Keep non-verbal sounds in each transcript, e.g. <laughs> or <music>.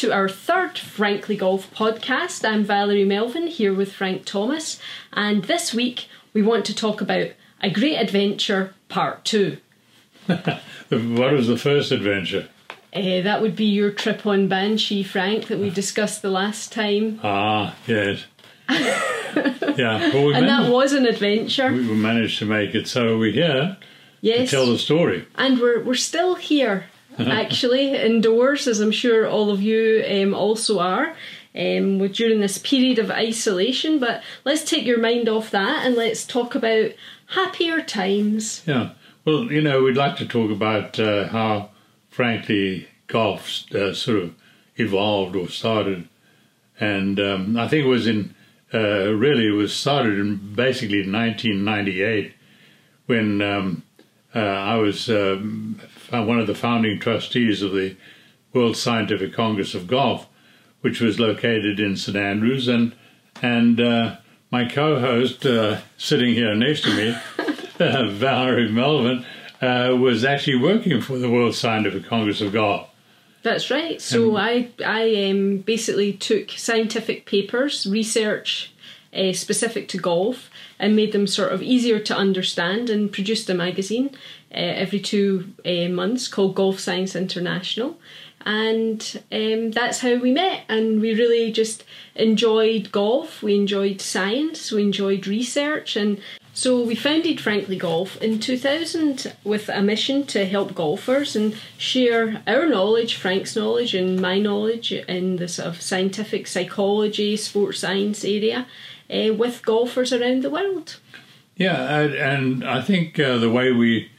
to our third Frankly Golf podcast. I'm Valerie Melvin here with Frank Thomas, and this week we want to talk about A Great Adventure Part 2. <laughs> what was the first adventure? Uh, that would be your trip on Banshee, Frank, that we <laughs> discussed the last time. Ah, yes. <laughs> yeah, well, we and that was an adventure. We managed to make it, so we're here yes. to tell the story. And we're, we're still here <laughs> actually indoors, as I'm sure all of you um, also are. Um, during this period of isolation, but let's take your mind off that and let's talk about happier times. Yeah, well, you know, we'd like to talk about uh, how, frankly, golf uh, sort of evolved or started, and um, I think it was in uh, really it was started in basically 1998 when um, uh, I was um, one of the founding trustees of the World Scientific Congress of Golf, which was located in St Andrews, and and uh, my co-host uh, sitting here next to me, <laughs> uh, Valerie Melvin, uh, was actually working for the World Scientific Congress of Golf. That's right. So and, I I um, basically took scientific papers, research uh, specific to golf, and made them sort of easier to understand, and produced a magazine uh, every two uh, months called Golf Science International. And um, that's how we met, and we really just enjoyed golf. We enjoyed science. We enjoyed research, and so we founded Frankly Golf in 2000 with a mission to help golfers and share our knowledge, Frank's knowledge, and my knowledge in the sort of scientific psychology, sports science area uh, with golfers around the world. Yeah, and I think uh, the way we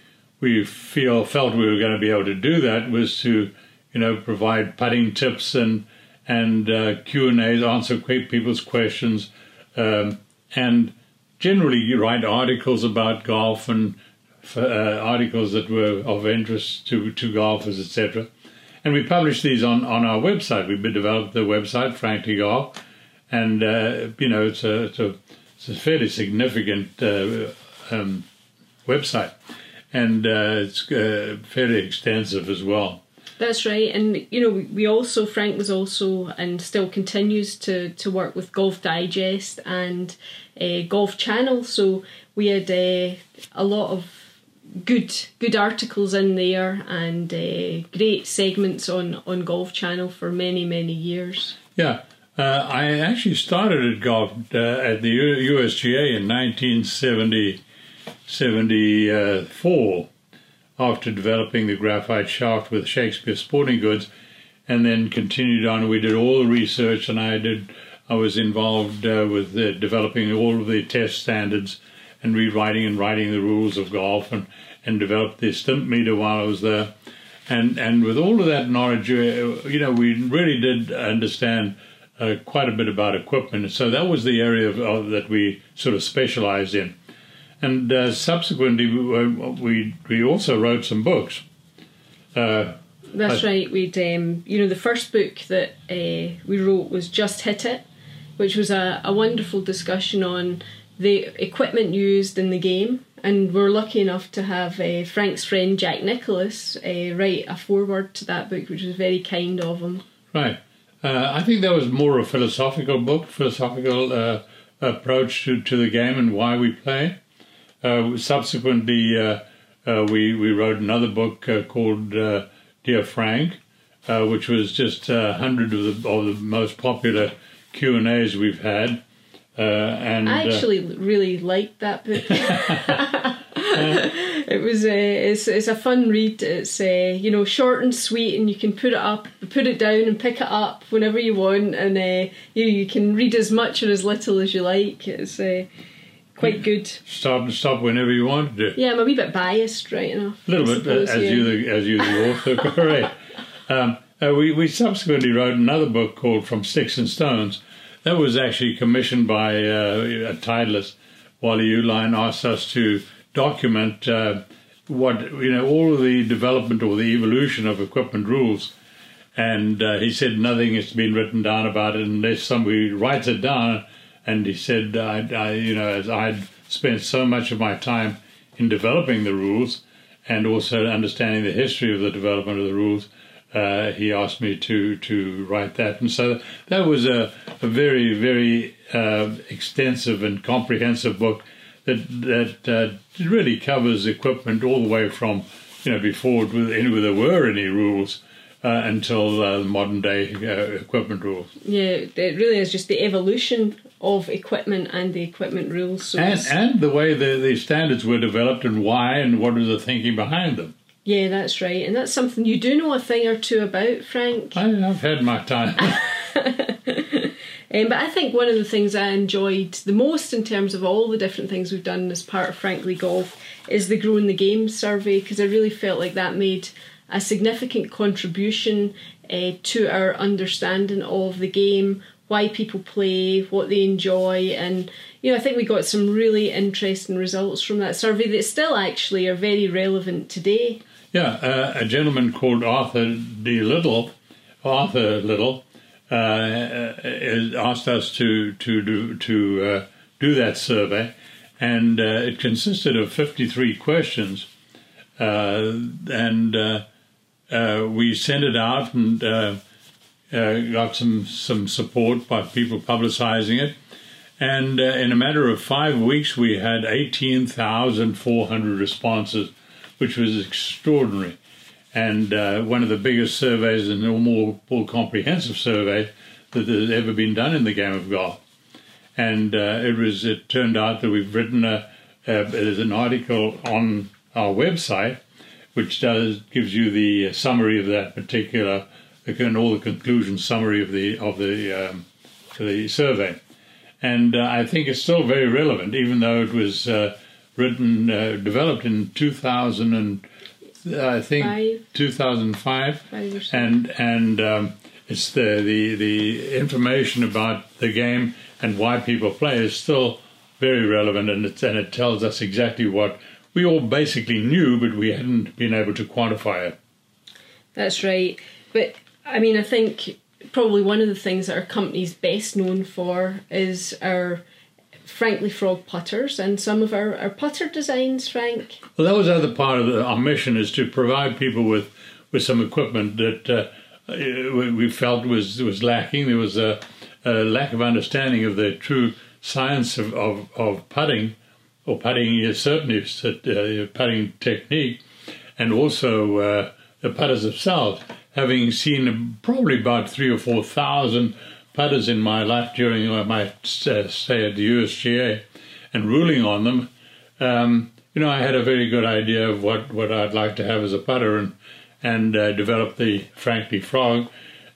we feel felt we were going to be able to do that was to, you know, provide putting tips and and uh, Q and A's, answer people's questions, um, and generally you write articles about golf and uh, articles that were of interest to to golfers, etc. And we publish these on, on our website. We developed the website, Frankly Golf, and uh, you know it's a, it's a, it's a fairly significant uh, um, website and uh, it's uh, fairly extensive as well. That's right, and you know we also Frank was also and still continues to to work with Golf Digest and uh, Golf Channel. So we had uh, a lot of good good articles in there and uh, great segments on on Golf Channel for many many years. Yeah. Uh, I actually started at golf uh, at the USGA in 1970, 74 after developing the graphite shaft with Shakespeare Sporting Goods and then continued on. We did all the research and I did. I was involved uh, with developing all of the test standards and rewriting and writing the rules of golf and, and developed the Stimpmeter while I was there. And, and with all of that knowledge, uh, you know, we really did understand uh, quite a bit about equipment. So that was the area of, uh, that we sort of specialized in and uh, subsequently we we also wrote some books. Uh, That's right. We'd um, you know the first book that uh, we wrote was Just Hit It, which was a, a wonderful discussion on the equipment used in the game. And we're lucky enough to have uh, Frank's friend Jack Nicklaus uh, write a foreword to that book, which was very kind of him. Right. Uh, I think that was more a philosophical book, philosophical approach to, to the game and why we play. Uh, subsequently, uh, uh, we we wrote another book called Dear Frank, which was just a hundred of the of the most popular Q and A's we've had. and I actually really liked that book. <laughs> it was a it's, it's a fun read. It's uh, you know short and sweet, and you can put it up, put it down, and pick it up whenever you want, and uh, you you can read as much or as little as you like. It's uh, quite good. Stop and stop whenever you want to. Yeah, I'm a wee bit biased, right enough. A little bit, suppose, as yeah. you the as you the author, <laughs> correct. Um, uh, we we subsequently wrote another book called From Sticks and Stones. That was actually commissioned by uh, a Titleist. Wally Uihlein asked us to document uh, what you know all of the development or the evolution of equipment rules. And uh, he said nothing has been written down about it unless somebody writes it down and he said, I, I, you know, as I'd spent so much of my time in developing the rules and also understanding the history of the development of the rules, uh, he asked me to to write that, and so that was a, a very very uh, extensive and comprehensive book that that uh, really covers equipment all the way from you know before there were any rules uh, until uh, modern day uh, equipment rules. Yeah, it really is just the evolution of equipment and the equipment rules. So and, and the way the, the standards were developed and why and what was the thinking behind them. Yeah, that's right. And that's something you do know a thing or two about, Frank. I, have had my time. <laughs> um, but I think one of the things I enjoyed the most in terms of all the different things we've done as part of Frankly Golf is the Growing the Game survey because I really felt like that made a significant contribution uh, to our understanding of the game, why people play, what they enjoy, and you know I think we got some really interesting results from that survey that still actually are very relevant today. Yeah, uh, a gentleman called Arthur D. Little, Arthur Little, Uh, asked us to to do to uh, do that survey, and uh, it consisted of fifty three questions, uh, and uh, we sent it out and got some some support by people publicizing it. And in a matter of five weeks, we had 18,400 responses which was extraordinary. And uh, one of the biggest surveys and more, more comprehensive survey that has ever been done in the game of golf. And uh, it was. It turned out that we've written a, a there's an article on our website, which does gives you the summary of that particular and all the conclusion summary of the of the um, the survey. And uh, I think it's still very relevant, even though it was uh, written, uh, developed in 2000 and I think Five. 2005, and and um, it's the, the the information about the game and why people play is still very relevant, and it and it tells us exactly what we all basically knew, but we hadn't been able to quantify it. That's right, but I mean, I think probably one of the things that our company's best known for is our Frankly Frog putters and some of our, our putter designs, Frank. Well, that was the other part of the, our mission is to provide people with, with some equipment that uh, we felt was was lacking. There was a, a lack of understanding of the true science of, of, of putting, or putting certainly uh, putting technique, and also uh, the putters themselves. Having seen probably about three or four thousand putters in my life during my uh, stay at the USGA and ruling on them, um, you know, I had a very good idea of what, what I'd like to have as a putter and, and uh, developed the Frankly Frog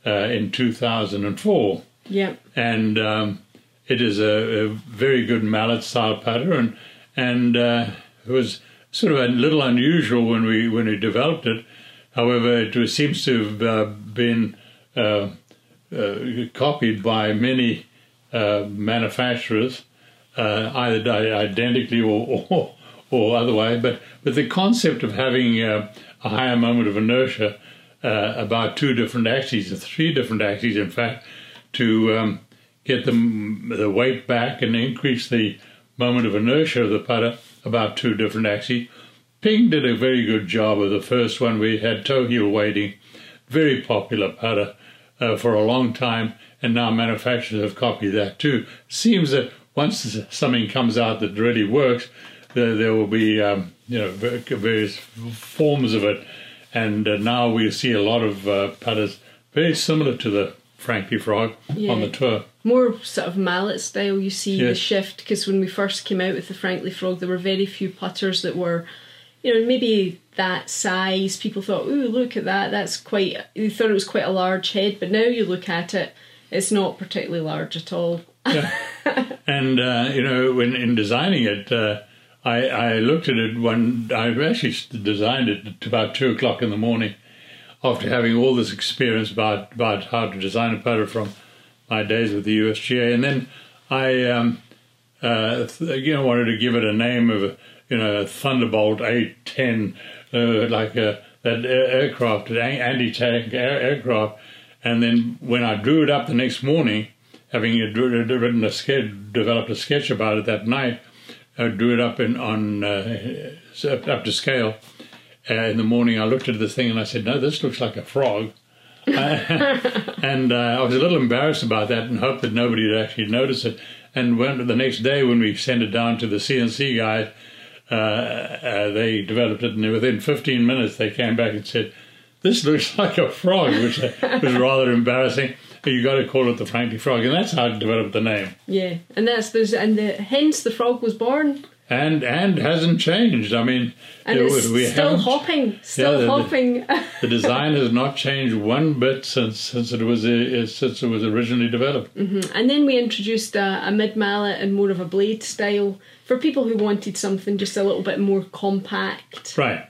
uh, in 2004. Yeah. And um, it is a, a, very good mallet style putter, and, and uh, it was sort of a little unusual when we, when we developed it. However, it was, seems to have uh, been uh, copied by many uh, manufacturers, uh, either identically or, or, or otherwise. But but the concept of having a higher moment of inertia about two different axes, or three different axes, in fact, to um, get the the weight back and increase the moment of inertia of the putter about two different axes. Ping did a very good job of the first one. We had toe heel weighting, very popular putter uh, for a long time, and now manufacturers have copied that too. Seems that once something comes out that really works, there, there will be um, you know various forms of it, and uh, now we see a lot of uh, putters very similar to the Frankly Frog yeah. on the tour. More sort of mallet style. You see yes. the shift because when we first came out with the Frankly Frog, there were very few putters that were you know, maybe that size, people thought, "Ooh, look at that! That's quite." You thought it was quite a large head, but now you look at it, it's not particularly large at all. yeah. <laughs> And uh, you know, when in designing it, uh, I, I looked at it when I actually designed it at about two o'clock in the morning, after having all this experience about about how to design a putter from my days with the USGA, and then I, um, uh, you know, wanted to give it a name of you know, Thunderbolt A10, uh, like uh, that aircraft, anti-tank air- aircraft. And then when I drew it up the next morning, having written a sketch, developed a sketch about it that night, I drew it up in on uh, up to scale. Uh, in the morning, I looked at the thing and I said, "No, this looks like a frog." <laughs> and uh, I was a little embarrassed about that and hoped that nobody would actually notice it. And when the next day, when we sent it down to the CNC guys, uh, uh, they developed it, and within 15 minutes, they came back and said, "This looks <laughs> like a frog," which was rather embarrassing. You got to call it the Frankly frog, and that's how I developed the name. Yeah, and that's there's and the, hence the frog was born and and hasn't changed. I mean, and it's we still hopping, still yeah, the, hopping. <laughs> the design has not changed one bit since since it was uh, since it was originally developed. Mm-hmm. And then we introduced a, a mid mallet and more of a blade style for people who wanted something just a little bit more compact. Right,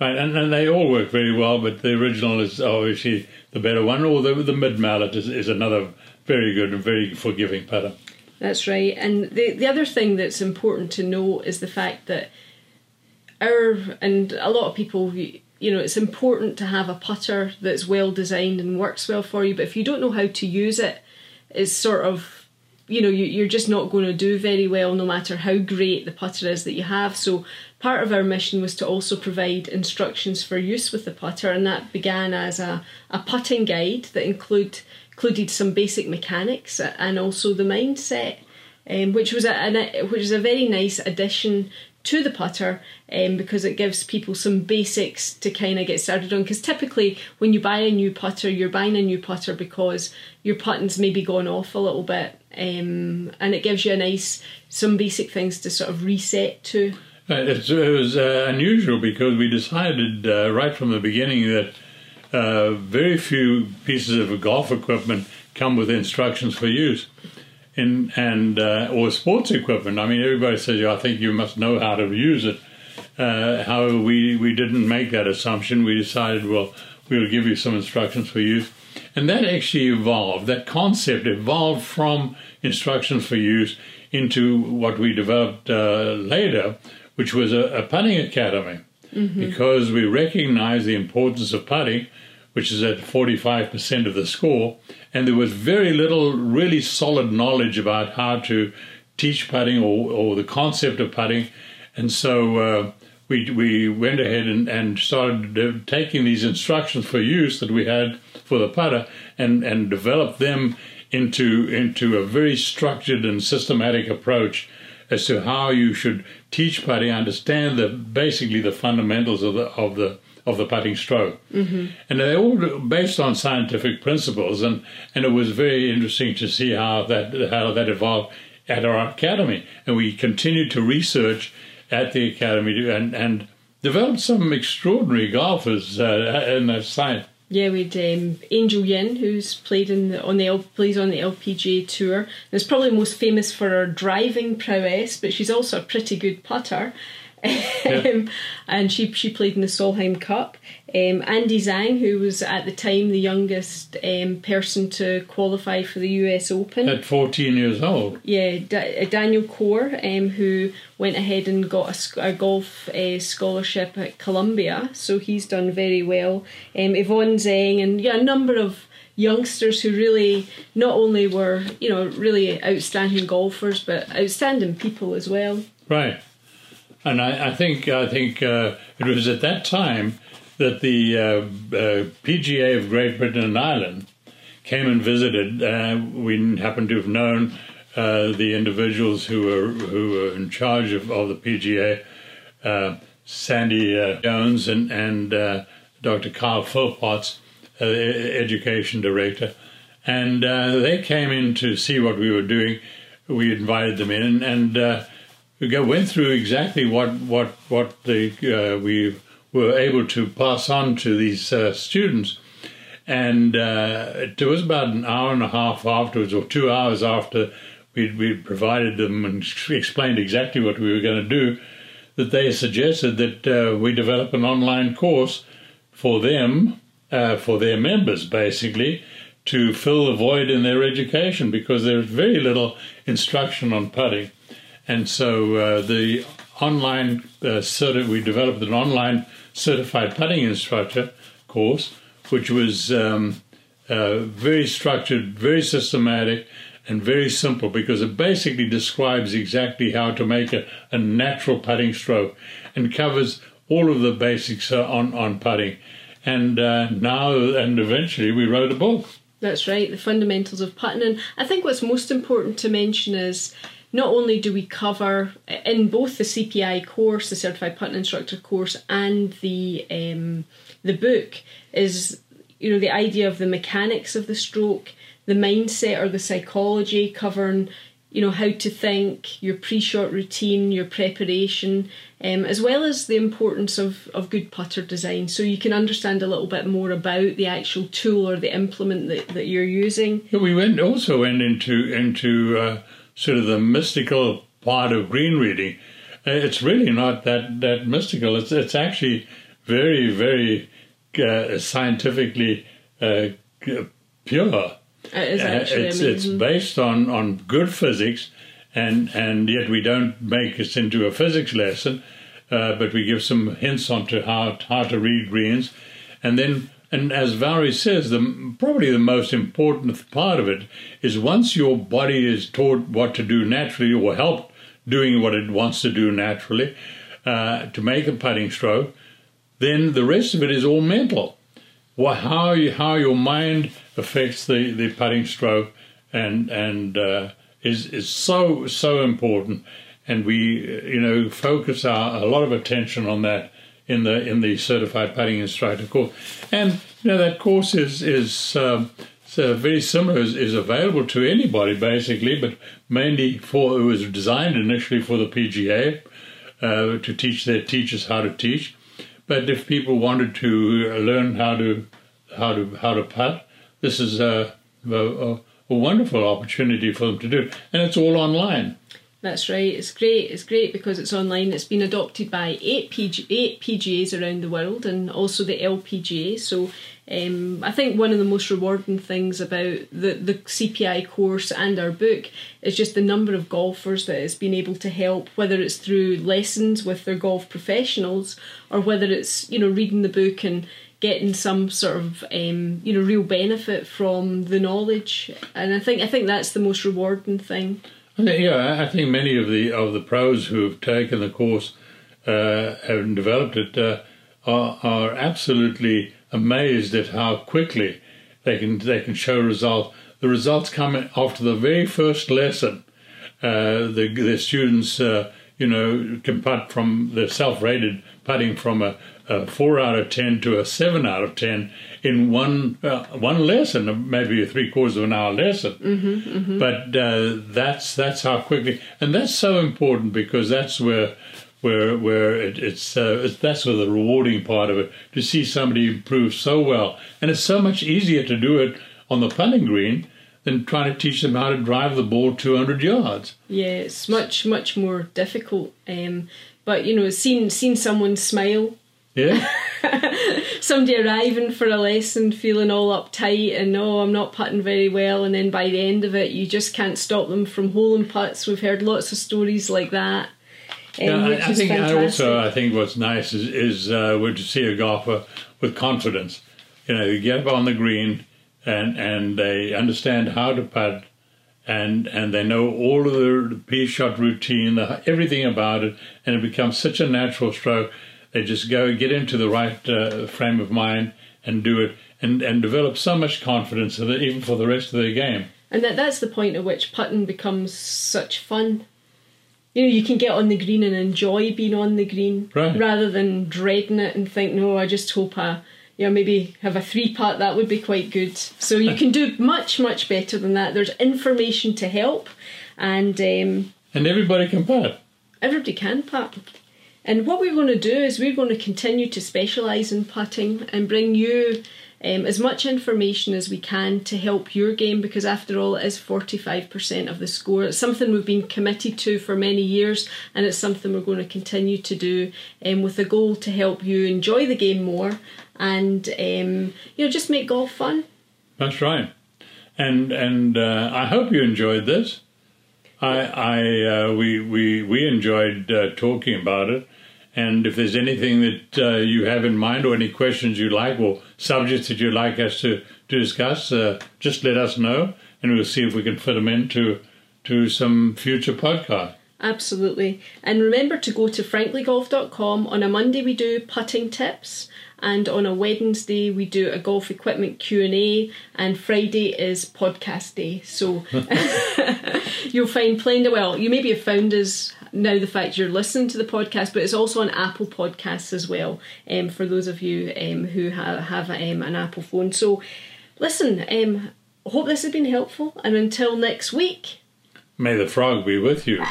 right, and and they all work very well. But the original is obviously the better one, or the the mid mallet is, is another very good and very forgiving pattern. That's right. And the the other thing that's important to know is the fact that our and a lot of people you know it's important to have a putter that's well designed and works well for you but if you don't know how to use it it's sort of you know you, are just not going to do very well no matter how great the putter is that you have. So part of our mission was to also provide instructions for use with the putter and that began as a, a putting guide that include included some basic mechanics and also the mindset, um, which was a, which is a very nice addition to the putter um, because it gives people some basics to kind of get started on. Because typically, when you buy a new putter, you're buying a new putter because your putting's maybe gone off a little bit, um, and it gives you a nice some basic things to sort of reset to. Uh, it was uh, unusual because we decided uh, right from the beginning that uh, very few pieces of golf equipment come with instructions for use. In, and uh, or sports equipment. I mean, everybody says, "I think you must know how to use it." Uh, however, we we didn't make that assumption. We decided, well, we'll give you some instructions for use, and that actually evolved. That concept evolved from instructions for use into what we developed uh, later, which was a, a putting academy, mm-hmm. because we recognize the importance of putting which is at 45% of the score. And there was very little really solid knowledge about how to teach putting or, or the concept of putting. And so uh, we, we went ahead and, and started taking these instructions for use that we had for the putter and, and developed them into, into a very structured and systematic approach as to how you should teach putting, understand the basically the fundamentals of the of the of the putting stroke. Mm-hmm. And they're all based on scientific principles, and, and it was very interesting to see how that how that evolved at our academy. And we continued to research at the academy and and developed some extraordinary golfers uh, in that science. Yeah, we had um, Angel Yin, who's played in the, on the L, plays on the LPGA tour. And is probably most famous for her driving prowess, but she's also a pretty good putter <laughs> um, and she she played in the Solheim Cup. Um, Andy Zhang, who was at the time the youngest um, person to qualify for the US Open, at 14 years old. Yeah, D- uh, Daniel Coore, um, who went ahead and got a, a golf uh, scholarship at Columbia, so he's done very well. Um, Yvonne Zhang, and yeah, a number of youngsters who really not only were you know really outstanding golfers but outstanding people as well. Right. And I, I think I think uh, it was at that time that the uh, uh PGA of Great Britain and Ireland came and visited. Uh, we happen to have known uh, the individuals who were who were in charge of, of the PGA, Sandy Jones and and Dr. Carl Philpotts, education director, and they came in to see what we were doing. We invited them in and we went through exactly what what what the uh, we were able to pass on to these uh, students, and uh, it was about an hour and a half afterwards, or two hours after we we provided them and explained exactly what we were going to do, that they suggested that uh, we develop an online course for them, uh, for their members, basically. To fill the void in their education because there's very little instruction on putting. And so uh, the online uh, certi- we developed an online certified putting instructor course, which was um, uh, very structured, very systematic, and very simple because it basically describes exactly how to make a, a natural putting stroke and covers all of the basics uh, on, on putting. and uh, now and eventually we wrote a book. That's right, the fundamentals of putting. And I think what's most important to mention is not only do we cover in both the CPI course, the Certified Putting Instructor course, and the um, the book, is you know the idea of the mechanics of the stroke, the mindset or the psychology, covering you know how to think, your pre-shot routine, your preparation, um, as well as the importance of, of good putter design. So you can understand a little bit more about the actual tool or the implement that, that you're using. We went also went into into uh, sort of the mystical part of green reading. Uh, it's really not that that mystical. It's it's actually very very uh, scientifically uh, pure. It is actually it's amazing. it's based on on good physics, and and yet we don't make it into a physics lesson, uh, but we give some hints onto how how to read greens, and then. And as Valerie says, the probably the most important part of it is once your body is taught what to do naturally or helped doing what it wants to do naturally uh, to make a putting stroke, then the rest of it is all mental. Well, how you, how your mind affects the, the putting stroke and and uh, is is so so important, and we you know focus our, a lot of attention on that in the in the certified putting instructor course, and you know that course is is. Um, so very similar is, is available to anybody basically, but mainly for it was designed initially for the PGA uh, to teach their teachers how to teach. But if people wanted to learn how to how to how to putt, this is a, a, a wonderful opportunity for them to do, and it's all online. That's right. It's great. It's great because it's online. It's been adopted by eight PG, eight PGAs around the world, and also the LPGA. So, um, I think one of the most rewarding things about the the CPI course and our book is just the number of golfers that it's been able to help, whether it's through lessons with their golf professionals or whether it's you know reading the book and getting some sort of um, you know real benefit from the knowledge. And I think I think that's the most rewarding thing. Yeah, I think many of the of the pros who've taken the course uh, and developed it uh, are are absolutely amazed at how quickly they can they can show results. The results come after the very first lesson. Uh, the the students, uh, you know, can putt from the self-rated putting from a, a, four out of ten to a seven out of ten in one uh, one lesson, maybe a three quarters of an hour lesson. Mm-hmm, mm-hmm. But uh, that's that's how quickly, and that's so important because that's where where where it, it's, uh, it's that's where the rewarding part of it to see somebody improve so well, and it's so much easier to do it on the putting green than trying to teach them how to drive the ball 200 yards. Yeah, it's much much more difficult. Um, but you know, seeing seeing someone smile Yeah, <laughs> somebody arriving for a lesson feeling all uptight and oh I'm not putting very well and then by the end of it you just can't stop them from holing putts. We've heard lots of stories like that. Um, Yeah, which I, I think I also I think what's nice is is uh, would to see a golfer with confidence. You know, you get up on the green and and they understand how to putt, and and they know all of the P shot routine, the, everything about it, and it becomes such a natural stroke. They just go get into the right uh, frame of mind and do it, and and develop so much confidence that even for the rest of their game. And that that's the point at which putting becomes such fun. You know, you can get on the green and enjoy being on the green Right. rather than dreading it and think, no, I just hope I, you know, maybe have a three putt. That would be quite good. So you <laughs> can do much, much better than that. There's information to help, and um, And everybody can putt. everybody can putt. And what we're going to do is we're going to continue to specialise in putting and bring you um, as much information as we can to help your game because, after all, it is 45% of the score. It's something we've been committed to for many years and it's something we're going to continue to do um, with the goal to help you enjoy the game more and um, you know just make golf fun. That's right, and and uh, I hope you enjoyed this. I I uh, we we we enjoyed uh, talking about it, and if there's anything that uh, you have in mind or any questions you like or subjects that you'd like us to to discuss, uh, just let us know, and we'll see if we can fit them into to some future podcast. Absolutely. And remember to go to franklygolf.com. On a Monday we do putting tips and on a Wednesday we do a golf equipment Q&A and Friday is podcast day. So <laughs> you'll find plenty well, you maybe have found us now the fact you're listening to the podcast, but it's also on Apple Podcasts as well um, for those of you um, who ha- have um, an Apple phone. So listen, um, hope this has been helpful and until next week. May the frog be with you.